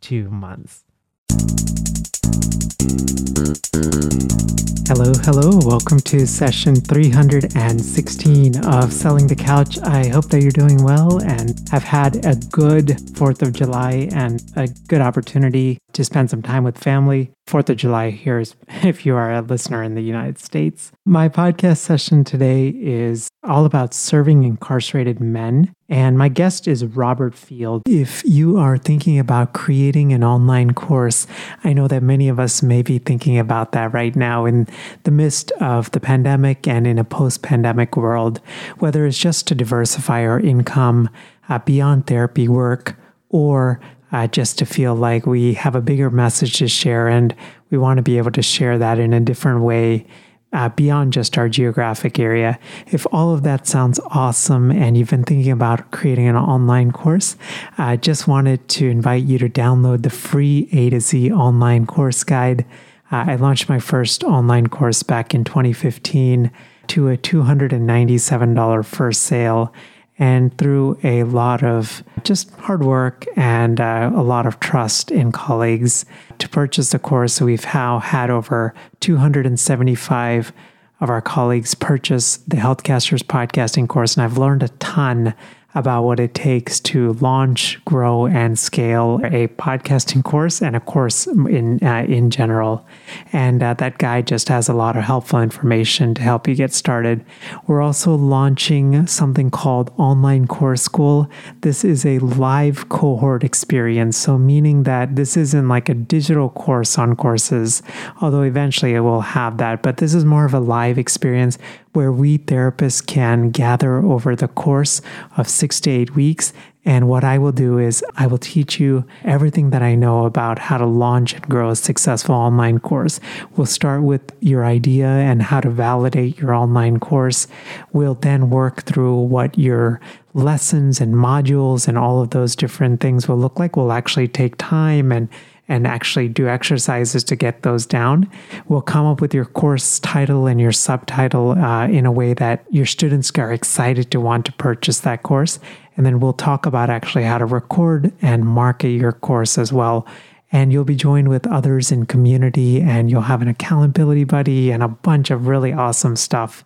two months. Hello, hello. Welcome to session 316 of Selling the Couch. I hope that you're doing well and have had a good 4th of July and a good opportunity to spend some time with family. 4th of July here is if you are a listener in the United States. My podcast session today is all about serving incarcerated men. And my guest is Robert Field. If you are thinking about creating an online course, I know that many of us may be thinking about that right now in the midst of the pandemic and in a post pandemic world, whether it's just to diversify our income uh, beyond therapy work or uh, just to feel like we have a bigger message to share and we want to be able to share that in a different way uh, beyond just our geographic area. If all of that sounds awesome and you've been thinking about creating an online course, I just wanted to invite you to download the free A to Z online course guide. Uh, I launched my first online course back in 2015 to a $297 first sale and through a lot of just hard work and uh, a lot of trust in colleagues to purchase the course. we've now had over 275 of our colleagues purchase the Healthcasters podcasting course, and I've learned a ton about what it takes to launch, grow, and scale a podcasting course and a course in uh, in general. And uh, that guide just has a lot of helpful information to help you get started. We're also launching something called Online Course School. This is a live cohort experience, so meaning that this isn't like a digital course on courses, although eventually it will have that. But this is more of a live experience where we therapists can gather over the course of six to eight weeks. And what I will do is I will teach you everything that I know about how to launch and grow a successful online course. We'll start with your idea and how to validate your online course. We'll then work through what your lessons and modules and all of those different things will look like. We'll actually take time and and actually do exercises to get those down. We'll come up with your course title and your subtitle uh, in a way that your students are excited to want to purchase that course. And then we'll talk about actually how to record and market your course as well. And you'll be joined with others in community, and you'll have an accountability buddy and a bunch of really awesome stuff.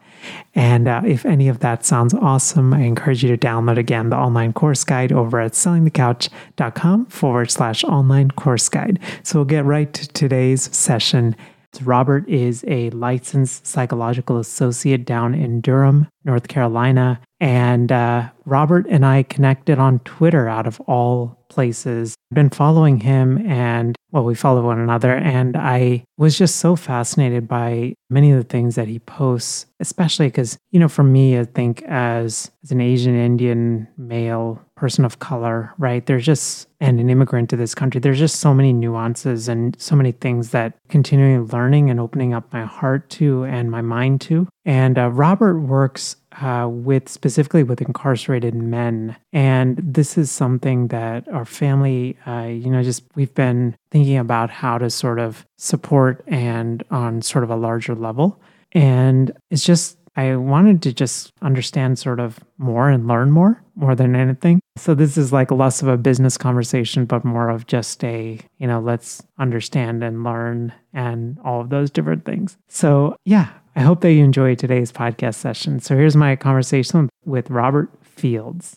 And uh, if any of that sounds awesome, I encourage you to download again the online course guide over at sellingthecouch.com forward slash online course guide. So we'll get right to today's session. Robert is a licensed psychological associate down in Durham, North Carolina. And uh, Robert and I connected on Twitter out of all places. I've been following him and, well, we follow one another. And I was just so fascinated by many of the things that he posts, especially because, you know, for me, I think as, as an Asian Indian male person of color, right, there's just, and an immigrant to this country, there's just so many nuances and so many things that continuing learning and opening up my heart to and my mind to. And uh, Robert works uh, with specifically with incarcerated men. And this is something that our family, uh, you know, just we've been thinking about how to sort of support and on sort of a larger level. And it's just I wanted to just understand sort of more and learn more, more than anything. So this is like less of a business conversation, but more of just a, you know, let's understand and learn and all of those different things. So yeah, I hope that you enjoyed today's podcast session. So here's my conversation with Robert Fields.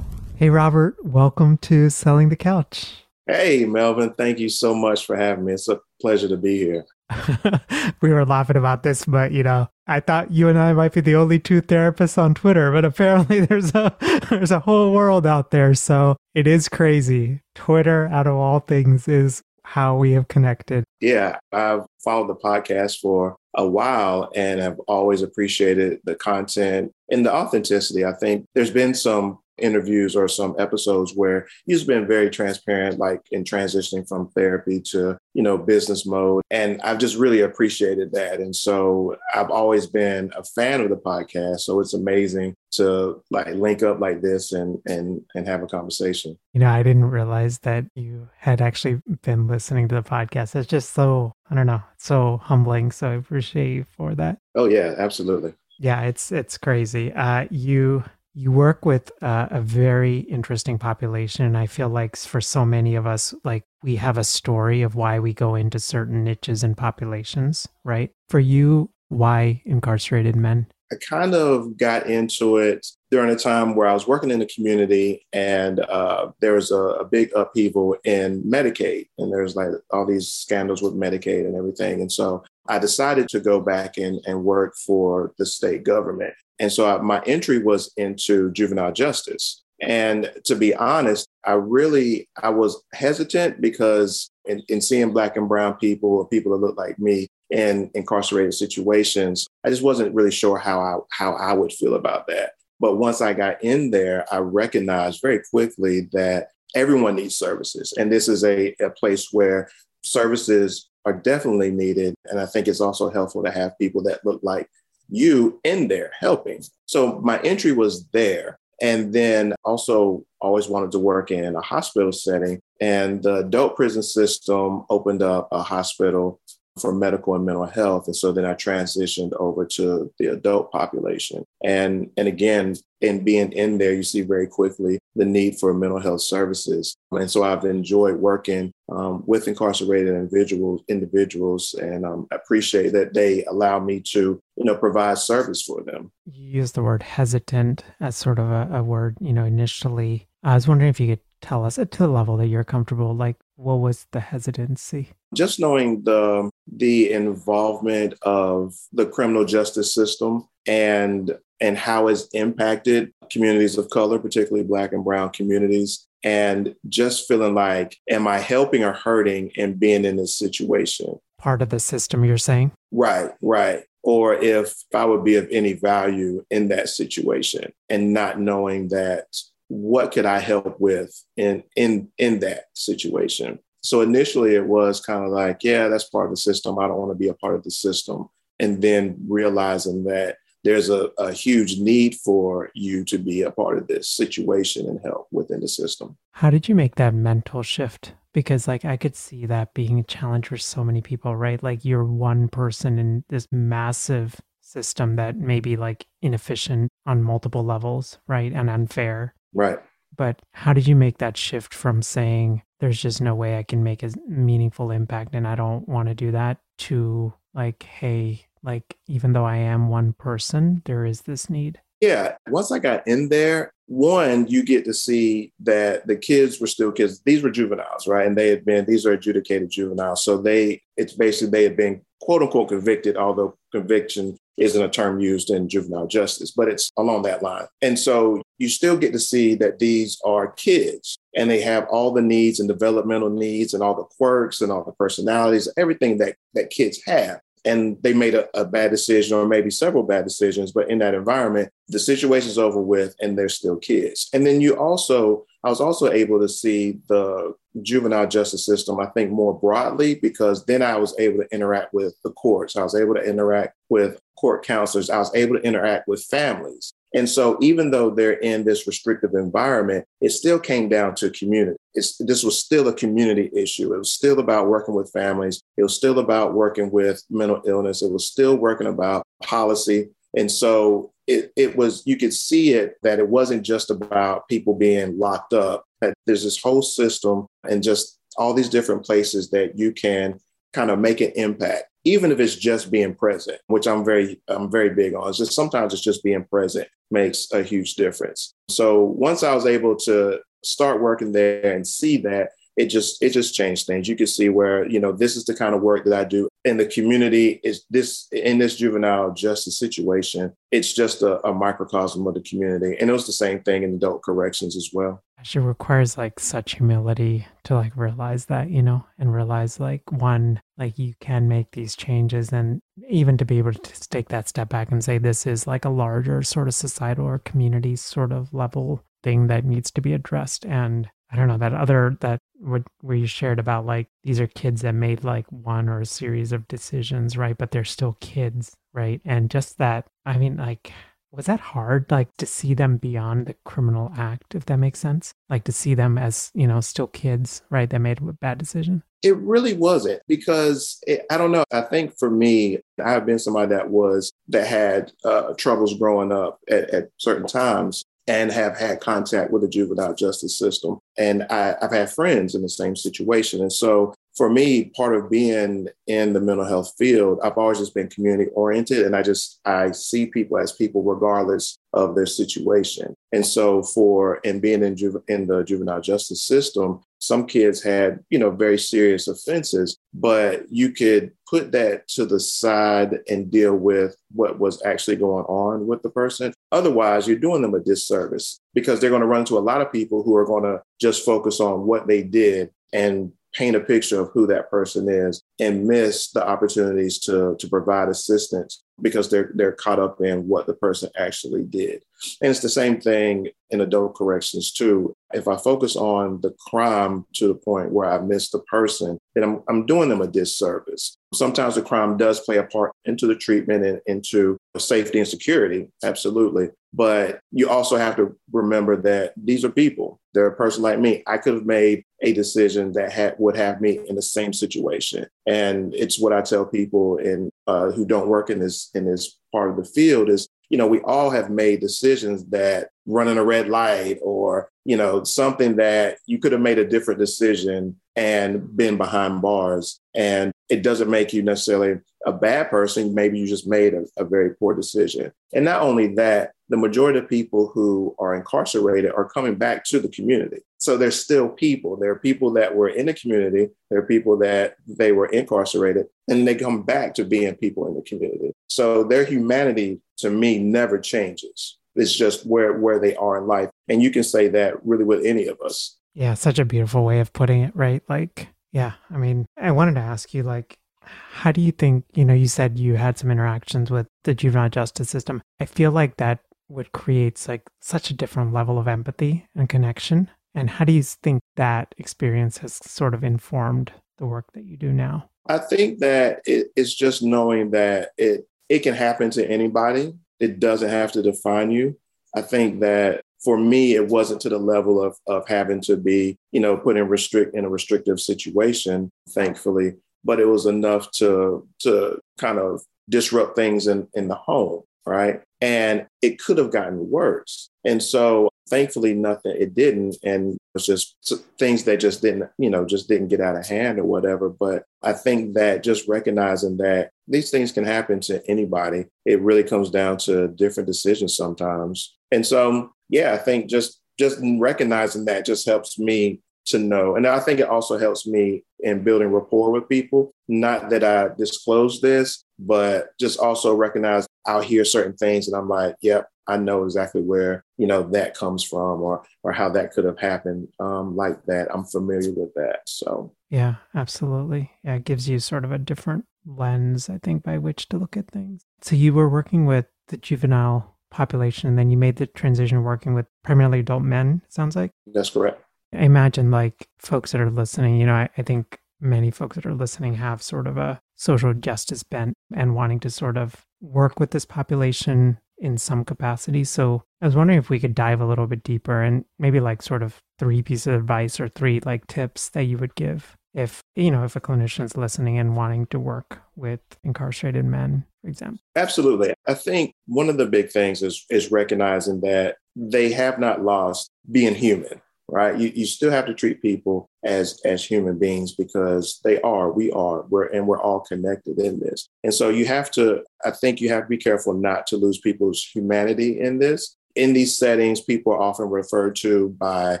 Hey, Robert, welcome to Selling the Couch. Hey, Melvin, thank you so much for having me. It's a pleasure to be here. we were laughing about this, but you know, I thought you and I might be the only two therapists on Twitter, but apparently there's a there's a whole world out there. So it is crazy. Twitter, out of all things, is how we have connected. Yeah, I've followed the podcast for a while and have always appreciated the content and the authenticity. I think there's been some interviews or some episodes where he's been very transparent, like in transitioning from therapy to, you know, business mode. And I've just really appreciated that. And so I've always been a fan of the podcast. So it's amazing to like link up like this and and and have a conversation. You know, I didn't realize that you had actually been listening to the podcast. It's just so I don't know, so humbling. So I appreciate you for that. Oh yeah, absolutely. Yeah, it's it's crazy. Uh, you you work with a very interesting population and i feel like for so many of us like we have a story of why we go into certain niches and populations right? For you why incarcerated men? I kind of got into it during a time where i was working in the community and uh, there was a, a big upheaval in medicaid and there's like all these scandals with medicaid and everything and so I decided to go back and, and work for the state government. And so I, my entry was into juvenile justice. And to be honest, I really I was hesitant because in, in seeing black and brown people or people that look like me in incarcerated situations, I just wasn't really sure how I how I would feel about that. But once I got in there, I recognized very quickly that everyone needs services. And this is a, a place where services are definitely needed. And I think it's also helpful to have people that look like you in there helping. So my entry was there. And then also always wanted to work in a hospital setting. And the adult prison system opened up a hospital for medical and mental health. And so then I transitioned over to the adult population. And, and again, in being in there, you see very quickly the need for mental health services. And so I've enjoyed working um, with incarcerated individuals, individuals, and um, appreciate that they allow me to, you know, provide service for them. You use the word hesitant as sort of a, a word, you know, initially. I was wondering if you could tell us to the level that you're comfortable, like what was the hesitancy? Just knowing the the involvement of the criminal justice system and and how it's impacted communities of color, particularly black and brown communities. And just feeling like, am I helping or hurting in being in this situation? Part of the system, you're saying? Right, right. Or if I would be of any value in that situation and not knowing that what could I help with in in in that situation. So initially it was kind of like, yeah, that's part of the system. I don't want to be a part of the system. And then realizing that there's a, a huge need for you to be a part of this situation and help within the system. How did you make that mental shift? Because like I could see that being a challenge for so many people, right? Like you're one person in this massive system that may be like inefficient on multiple levels, right? And unfair. Right. But how did you make that shift from saying there's just no way I can make a meaningful impact and I don't want to do that to like, hey, like even though I am one person, there is this need? Yeah. Once I got in there, one, you get to see that the kids were still kids. These were juveniles, right? And they had been, these are adjudicated juveniles. So they, it's basically they had been quote unquote convicted, although conviction isn't a term used in juvenile justice, but it's along that line. And so you still get to see that these are kids and they have all the needs and developmental needs and all the quirks and all the personalities, everything that, that kids have. And they made a, a bad decision or maybe several bad decisions, but in that environment, the situation's over with and they're still kids. And then you also I was also able to see the juvenile justice system, I think, more broadly, because then I was able to interact with the courts. I was able to interact with court counselors. I was able to interact with families. And so, even though they're in this restrictive environment, it still came down to community. It's, this was still a community issue. It was still about working with families. It was still about working with mental illness. It was still working about policy. And so, it, it was, you could see it that it wasn't just about people being locked up, that there's this whole system and just all these different places that you can kind of make an impact even if it's just being present which i'm very i'm very big on it's just sometimes it's just being present makes a huge difference. So once i was able to start working there and see that it just it just changed things. You could see where you know this is the kind of work that i do in the community is this in this juvenile justice situation it's just a, a microcosm of the community. And it was the same thing in adult corrections as well. It requires like such humility to like realize that you know and realize like one like you can make these changes and even to be able to take that step back and say this is like a larger sort of societal or community sort of level thing that needs to be addressed. And I don't know that other that what where you shared about like these are kids that made like one or a series of decisions, right? But they're still kids, right? And just that, I mean, like, was that hard, like to see them beyond the criminal act, if that makes sense? Like to see them as you know still kids, right? That made a bad decision. It really wasn't because it, I don't know. I think for me, I have been somebody that was that had uh, troubles growing up at, at certain times, and have had contact with the juvenile justice system. And I, have had friends in the same situation. And so for me, part of being in the mental health field, I've always just been community oriented. And I just, I see people as people regardless of their situation. And so for, and being in, in the juvenile justice system, some kids had, you know, very serious offenses, but you could put that to the side and deal with what was actually going on with the person. Otherwise, you're doing them a disservice because they're going to run into a lot of people who are going to just focus on what they did and paint a picture of who that person is and miss the opportunities to, to provide assistance because they're they're caught up in what the person actually did. And it's the same thing in adult corrections too. If I focus on the crime to the point where I miss the person, then I'm, I'm doing them a disservice. Sometimes the crime does play a part into the treatment and into safety and security, absolutely. But you also have to remember that these are people. They're a person like me. I could have made a decision that had, would have me in the same situation. And it's what I tell people in uh, who don't work in this in this part of the field is you know we all have made decisions that running a red light or you know something that you could have made a different decision and been behind bars. And it doesn't make you necessarily a bad person. Maybe you just made a, a very poor decision. And not only that the majority of people who are incarcerated are coming back to the community. So there's still people. There are people that were in the community. There are people that they were incarcerated and they come back to being people in the community. So their humanity to me never changes. It's just where, where they are in life. And you can say that really with any of us. Yeah, such a beautiful way of putting it, right? Like, yeah, I mean, I wanted to ask you, like, how do you think, you know, you said you had some interactions with the juvenile justice system. I feel like that what creates like such a different level of empathy and connection. And how do you think that experience has sort of informed the work that you do now? I think that it, it's just knowing that it it can happen to anybody. It doesn't have to define you. I think that for me, it wasn't to the level of of having to be, you know, put in restrict in a restrictive situation, thankfully. But it was enough to to kind of disrupt things in, in the home right? And it could have gotten worse. And so thankfully nothing it didn't and it was just things that just didn't you know just didn't get out of hand or whatever but i think that just recognizing that these things can happen to anybody it really comes down to different decisions sometimes and so yeah i think just just recognizing that just helps me to know. And I think it also helps me in building rapport with people. Not that I disclose this, but just also recognize I'll hear certain things and I'm like, yep, I know exactly where, you know, that comes from or or how that could have happened um, like that. I'm familiar with that. So yeah, absolutely. Yeah, it gives you sort of a different lens, I think, by which to look at things. So you were working with the juvenile population, and then you made the transition working with primarily adult men, sounds like? That's correct. I imagine like folks that are listening, you know, I, I think many folks that are listening have sort of a social justice bent and wanting to sort of work with this population in some capacity. So I was wondering if we could dive a little bit deeper and maybe like sort of three pieces of advice or three like tips that you would give if you know if a clinician is listening and wanting to work with incarcerated men for example. Absolutely. I think one of the big things is is recognizing that they have not lost being human right? You, you still have to treat people as as human beings because they are we are we're and we're all connected in this. And so you have to i think you have to be careful not to lose people's humanity in this. In these settings people are often referred to by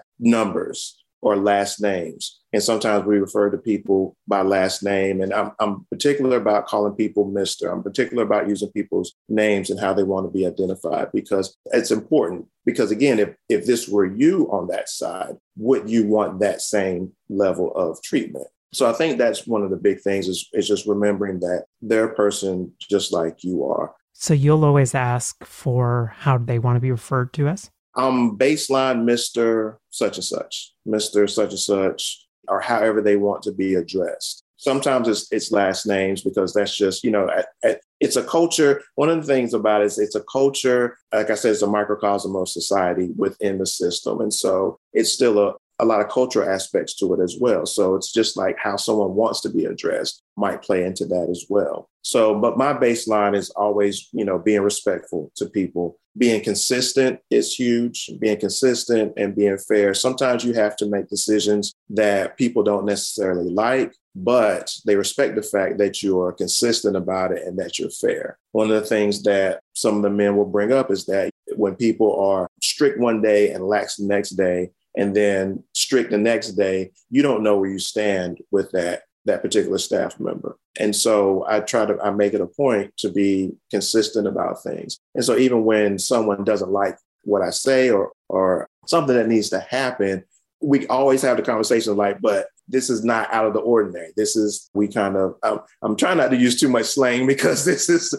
numbers or last names. And sometimes we refer to people by last name. And I'm, I'm particular about calling people Mr. I'm particular about using people's names and how they want to be identified because it's important. Because again, if, if this were you on that side, would you want that same level of treatment? So I think that's one of the big things is, is just remembering that they're a person just like you are. So you'll always ask for how they want to be referred to as? I'm baseline Mr. such and such, Mr. such and such, or however they want to be addressed. Sometimes it's, it's last names because that's just, you know, at, at, it's a culture. One of the things about it is it's a culture, like I said, it's a microcosm of society within the system. And so it's still a, a lot of cultural aspects to it as well. So it's just like how someone wants to be addressed might play into that as well. So, but my baseline is always, you know, being respectful to people. Being consistent is huge, being consistent and being fair. Sometimes you have to make decisions that people don't necessarily like, but they respect the fact that you are consistent about it and that you're fair. One of the things that some of the men will bring up is that when people are strict one day and lax the next day, and then strict the next day, you don't know where you stand with that that particular staff member. And so I try to I make it a point to be consistent about things. And so even when someone doesn't like what I say or or something that needs to happen, we always have the conversation like, but this is not out of the ordinary. This is we kind of I'm, I'm trying not to use too much slang because this is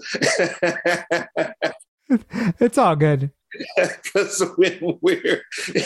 it's all good. Because when we're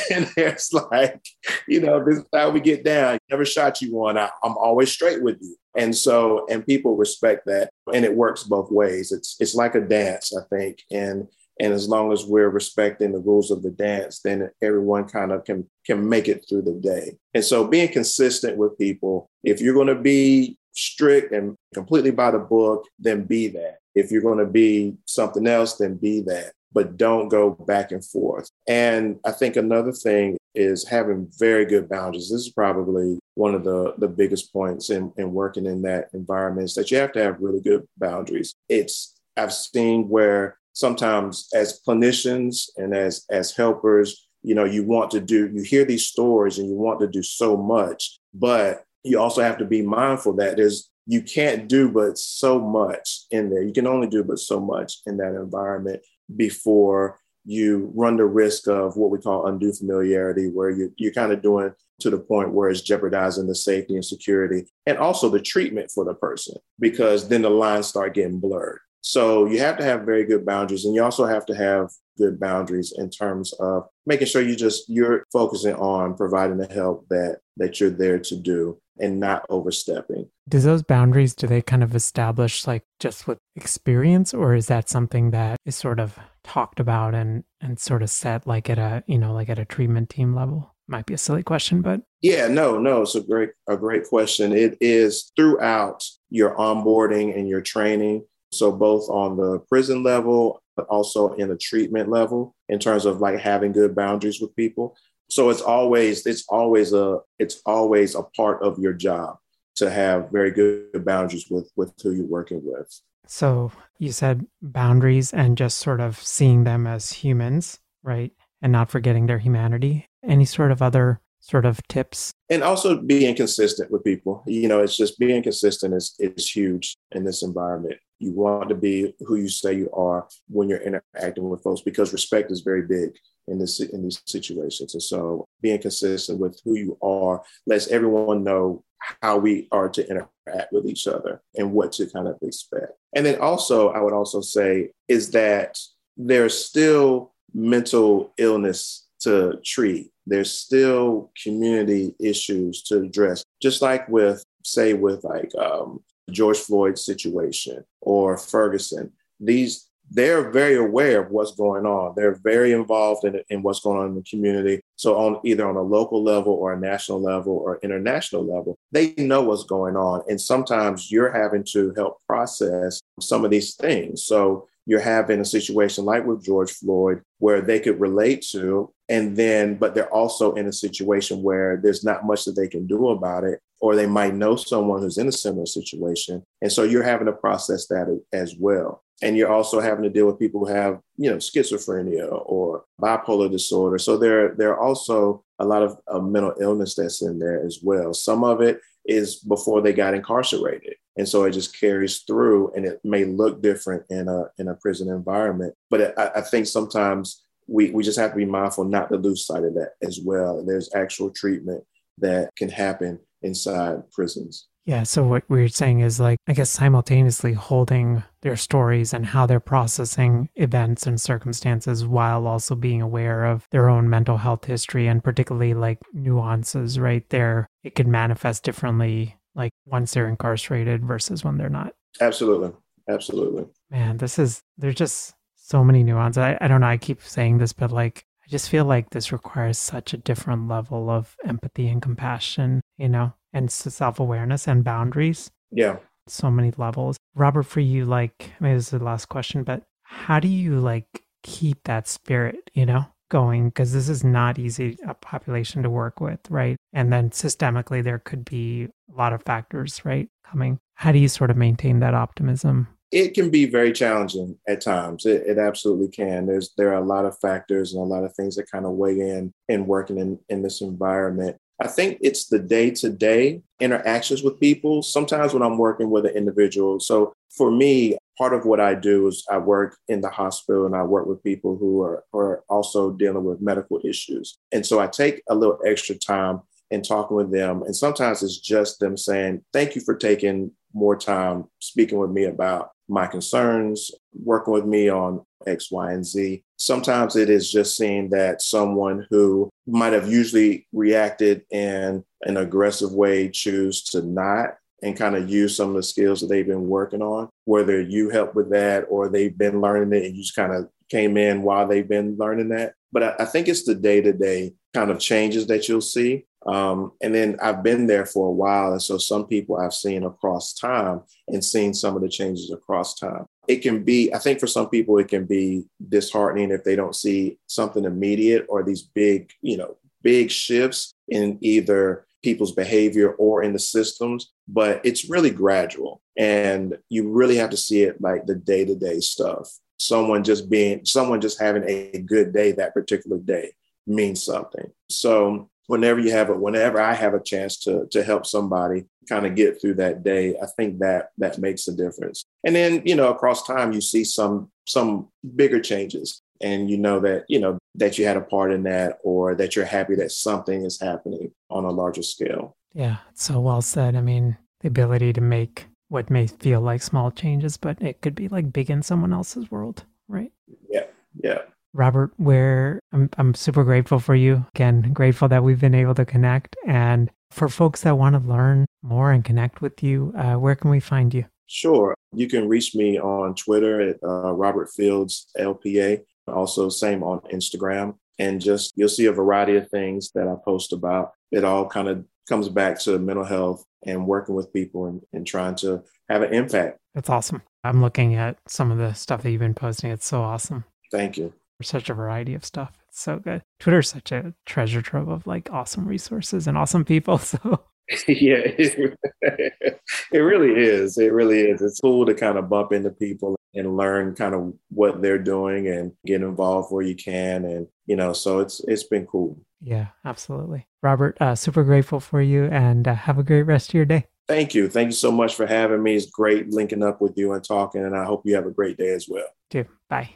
in there, it's like, you know, this is how we get down. Never shot you one. I, I'm always straight with you. And so, and people respect that. And it works both ways. It's it's like a dance, I think. And and as long as we're respecting the rules of the dance, then everyone kind of can can make it through the day. And so being consistent with people, if you're going to be strict and completely by the book, then be that. If you're going to be something else, then be that but don't go back and forth. And I think another thing is having very good boundaries. This is probably one of the, the biggest points in, in working in that environment is that you have to have really good boundaries. It's I've seen where sometimes as clinicians and as as helpers, you know, you want to do, you hear these stories and you want to do so much, but you also have to be mindful that there's you can't do but so much in there. You can only do but so much in that environment before you run the risk of what we call undue familiarity, where you, you're kind of doing to the point where it's jeopardizing the safety and security and also the treatment for the person, because then the lines start getting blurred. So you have to have very good boundaries, and you also have to have good boundaries in terms of making sure you just you're focusing on providing the help that that you're there to do and not overstepping. Do those boundaries do they kind of establish like just with experience or is that something that is sort of talked about and and sort of set like at a, you know, like at a treatment team level? Might be a silly question, but yeah, no, no, it's a great a great question. It is throughout your onboarding and your training. So both on the prison level but also in the treatment level in terms of like having good boundaries with people so it's always it's always a it's always a part of your job to have very good boundaries with with who you're working with. So you said boundaries and just sort of seeing them as humans right? And not forgetting their humanity. Any sort of other sort of tips? And also being consistent with people. You know it's just being consistent is is huge in this environment. You want to be who you say you are when you're interacting with folks because respect is very big in this in these situations. And so being consistent with who you are lets everyone know how we are to interact with each other and what to kind of expect. And then also I would also say is that there's still mental illness to treat. There's still community issues to address, just like with, say, with like um, George Floyd situation or Ferguson. These they're very aware of what's going on. They're very involved in, in what's going on in the community. So on either on a local level or a national level or international level, they know what's going on. And sometimes you're having to help process some of these things. So you're having a situation like with George Floyd where they could relate to, and then, but they're also in a situation where there's not much that they can do about it, or they might know someone who's in a similar situation. And so you're having to process that as well. And you're also having to deal with people who have, you know, schizophrenia or bipolar disorder. So there, there are also a lot of uh, mental illness that's in there as well. Some of it is before they got incarcerated. And so it just carries through and it may look different in a, in a prison environment. But I, I think sometimes we, we just have to be mindful not to lose sight of that as well. There's actual treatment that can happen inside prisons. Yeah. So what we're saying is like, I guess simultaneously holding their stories and how they're processing events and circumstances while also being aware of their own mental health history and particularly like nuances right there. It can manifest differently like once they're incarcerated versus when they're not. Absolutely. Absolutely. Man, this is, there's just so many nuances. I, I don't know. I keep saying this, but like, I just feel like this requires such a different level of empathy and compassion, you know, and self awareness and boundaries. Yeah. So many levels. Robert, for you, like, maybe this is the last question, but how do you like keep that spirit, you know, going? Because this is not easy a population to work with, right? And then systemically, there could be a lot of factors, right, coming. How do you sort of maintain that optimism? It can be very challenging at times. It, it, absolutely can. There's there are a lot of factors and a lot of things that kind of weigh in in working in, in this environment. I think it's the day to day interactions with people. Sometimes when I'm working with an individual, so for me, part of what I do is I work in the hospital and I work with people who are, are also dealing with medical issues. And so I take a little extra time in talking with them. And sometimes it's just them saying, Thank you for taking more time speaking with me about my concerns, working with me on X, Y, and Z. Sometimes it is just seeing that someone who might have usually reacted in an aggressive way choose to not and kind of use some of the skills that they've been working on, whether you help with that or they've been learning it and you just kind of came in while they've been learning that. But I, I think it's the day to day kind of changes that you'll see. Um, and then I've been there for a while. And so some people I've seen across time and seen some of the changes across time. It can be, I think for some people, it can be disheartening if they don't see something immediate or these big, you know, big shifts in either people's behavior or in the systems, but it's really gradual. And you really have to see it like the day to day stuff. Someone just being, someone just having a good day that particular day means something. So whenever you have it, whenever I have a chance to to help somebody kind of get through that day, I think that that makes a difference. And then, you know, across time you see some some bigger changes and you know that, you know, that you had a part in that or that you're happy that something is happening on a larger scale. Yeah, so well said. I mean, the ability to make what may feel like small changes, but it could be like big in someone else's world, right? Yeah. Yeah. Robert, where I'm, I'm super grateful for you. Again, grateful that we've been able to connect. And for folks that want to learn more and connect with you, uh, where can we find you? Sure. You can reach me on Twitter at uh, Robert Fields LPA. Also, same on Instagram. And just you'll see a variety of things that I post about. It all kind of comes back to mental health and working with people and, and trying to have an impact. That's awesome. I'm looking at some of the stuff that you've been posting. It's so awesome. Thank you such a variety of stuff. It's so good. Twitter's such a treasure trove of like awesome resources and awesome people. So yeah, it, it really is. It really is. It's cool to kind of bump into people and learn kind of what they're doing and get involved where you can. And, you know, so it's, it's been cool. Yeah, absolutely. Robert, uh, super grateful for you and uh, have a great rest of your day. Thank you. Thank you so much for having me. It's great linking up with you and talking, and I hope you have a great day as well. Too. Bye.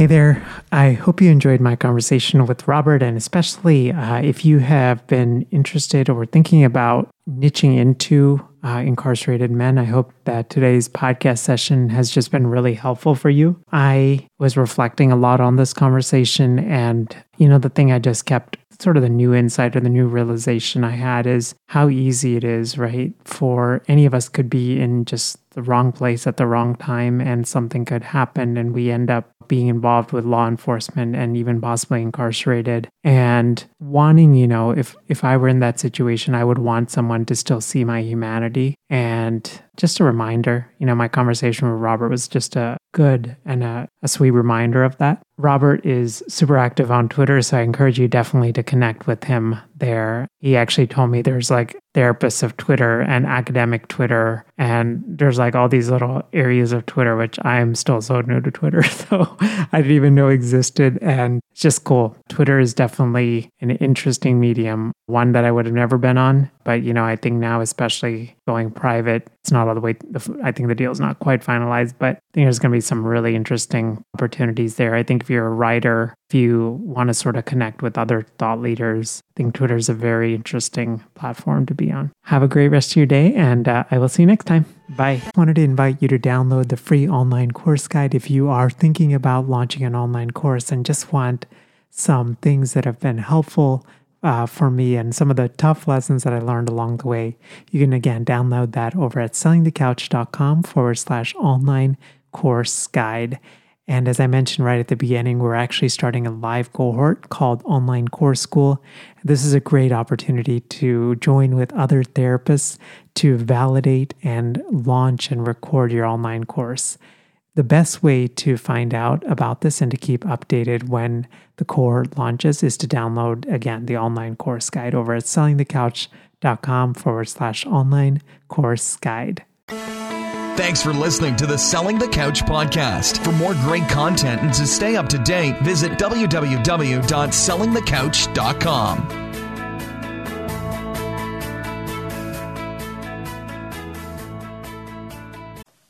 Hey there. I hope you enjoyed my conversation with Robert, and especially uh, if you have been interested or thinking about niching into uh, incarcerated men. I hope that today's podcast session has just been really helpful for you. I was reflecting a lot on this conversation, and you know, the thing I just kept sort of the new insight or the new realization I had is how easy it is, right? For any of us could be in just the wrong place at the wrong time and something could happen and we end up being involved with law enforcement and even possibly incarcerated and wanting you know if if i were in that situation i would want someone to still see my humanity and just a reminder you know my conversation with robert was just a good and a, a sweet reminder of that robert is super active on twitter so i encourage you definitely to connect with him there he actually told me there's like therapists of Twitter and academic Twitter. And there's like all these little areas of Twitter, which I'm still so new to Twitter. So I didn't even know existed. And it's just cool. Twitter is definitely an interesting medium, one that I would have never been on. But, you know, I think now, especially going private, it's not all the way, I think the deal is not quite finalized, but I think there's going to be some really interesting opportunities there. I think if you're a writer, if you want to sort of connect with other thought leaders, I think Twitter is a very interesting platform to be on. Have a great rest of your day, and uh, I will see you next time. Bye. I wanted to invite you to download the free online course guide if you are thinking about launching an online course and just want some things that have been helpful uh, for me and some of the tough lessons that I learned along the way. You can again download that over at sellingthecouch.com forward slash online course guide. And as I mentioned right at the beginning, we're actually starting a live cohort called Online Course School. This is a great opportunity to join with other therapists to validate and launch and record your online course. The best way to find out about this and to keep updated when the cohort launches is to download again the online course guide over at sellingthecouch.com forward slash online course guide. Thanks for listening to the Selling the Couch podcast. For more great content and to stay up to date, visit www.sellingthecouch.com.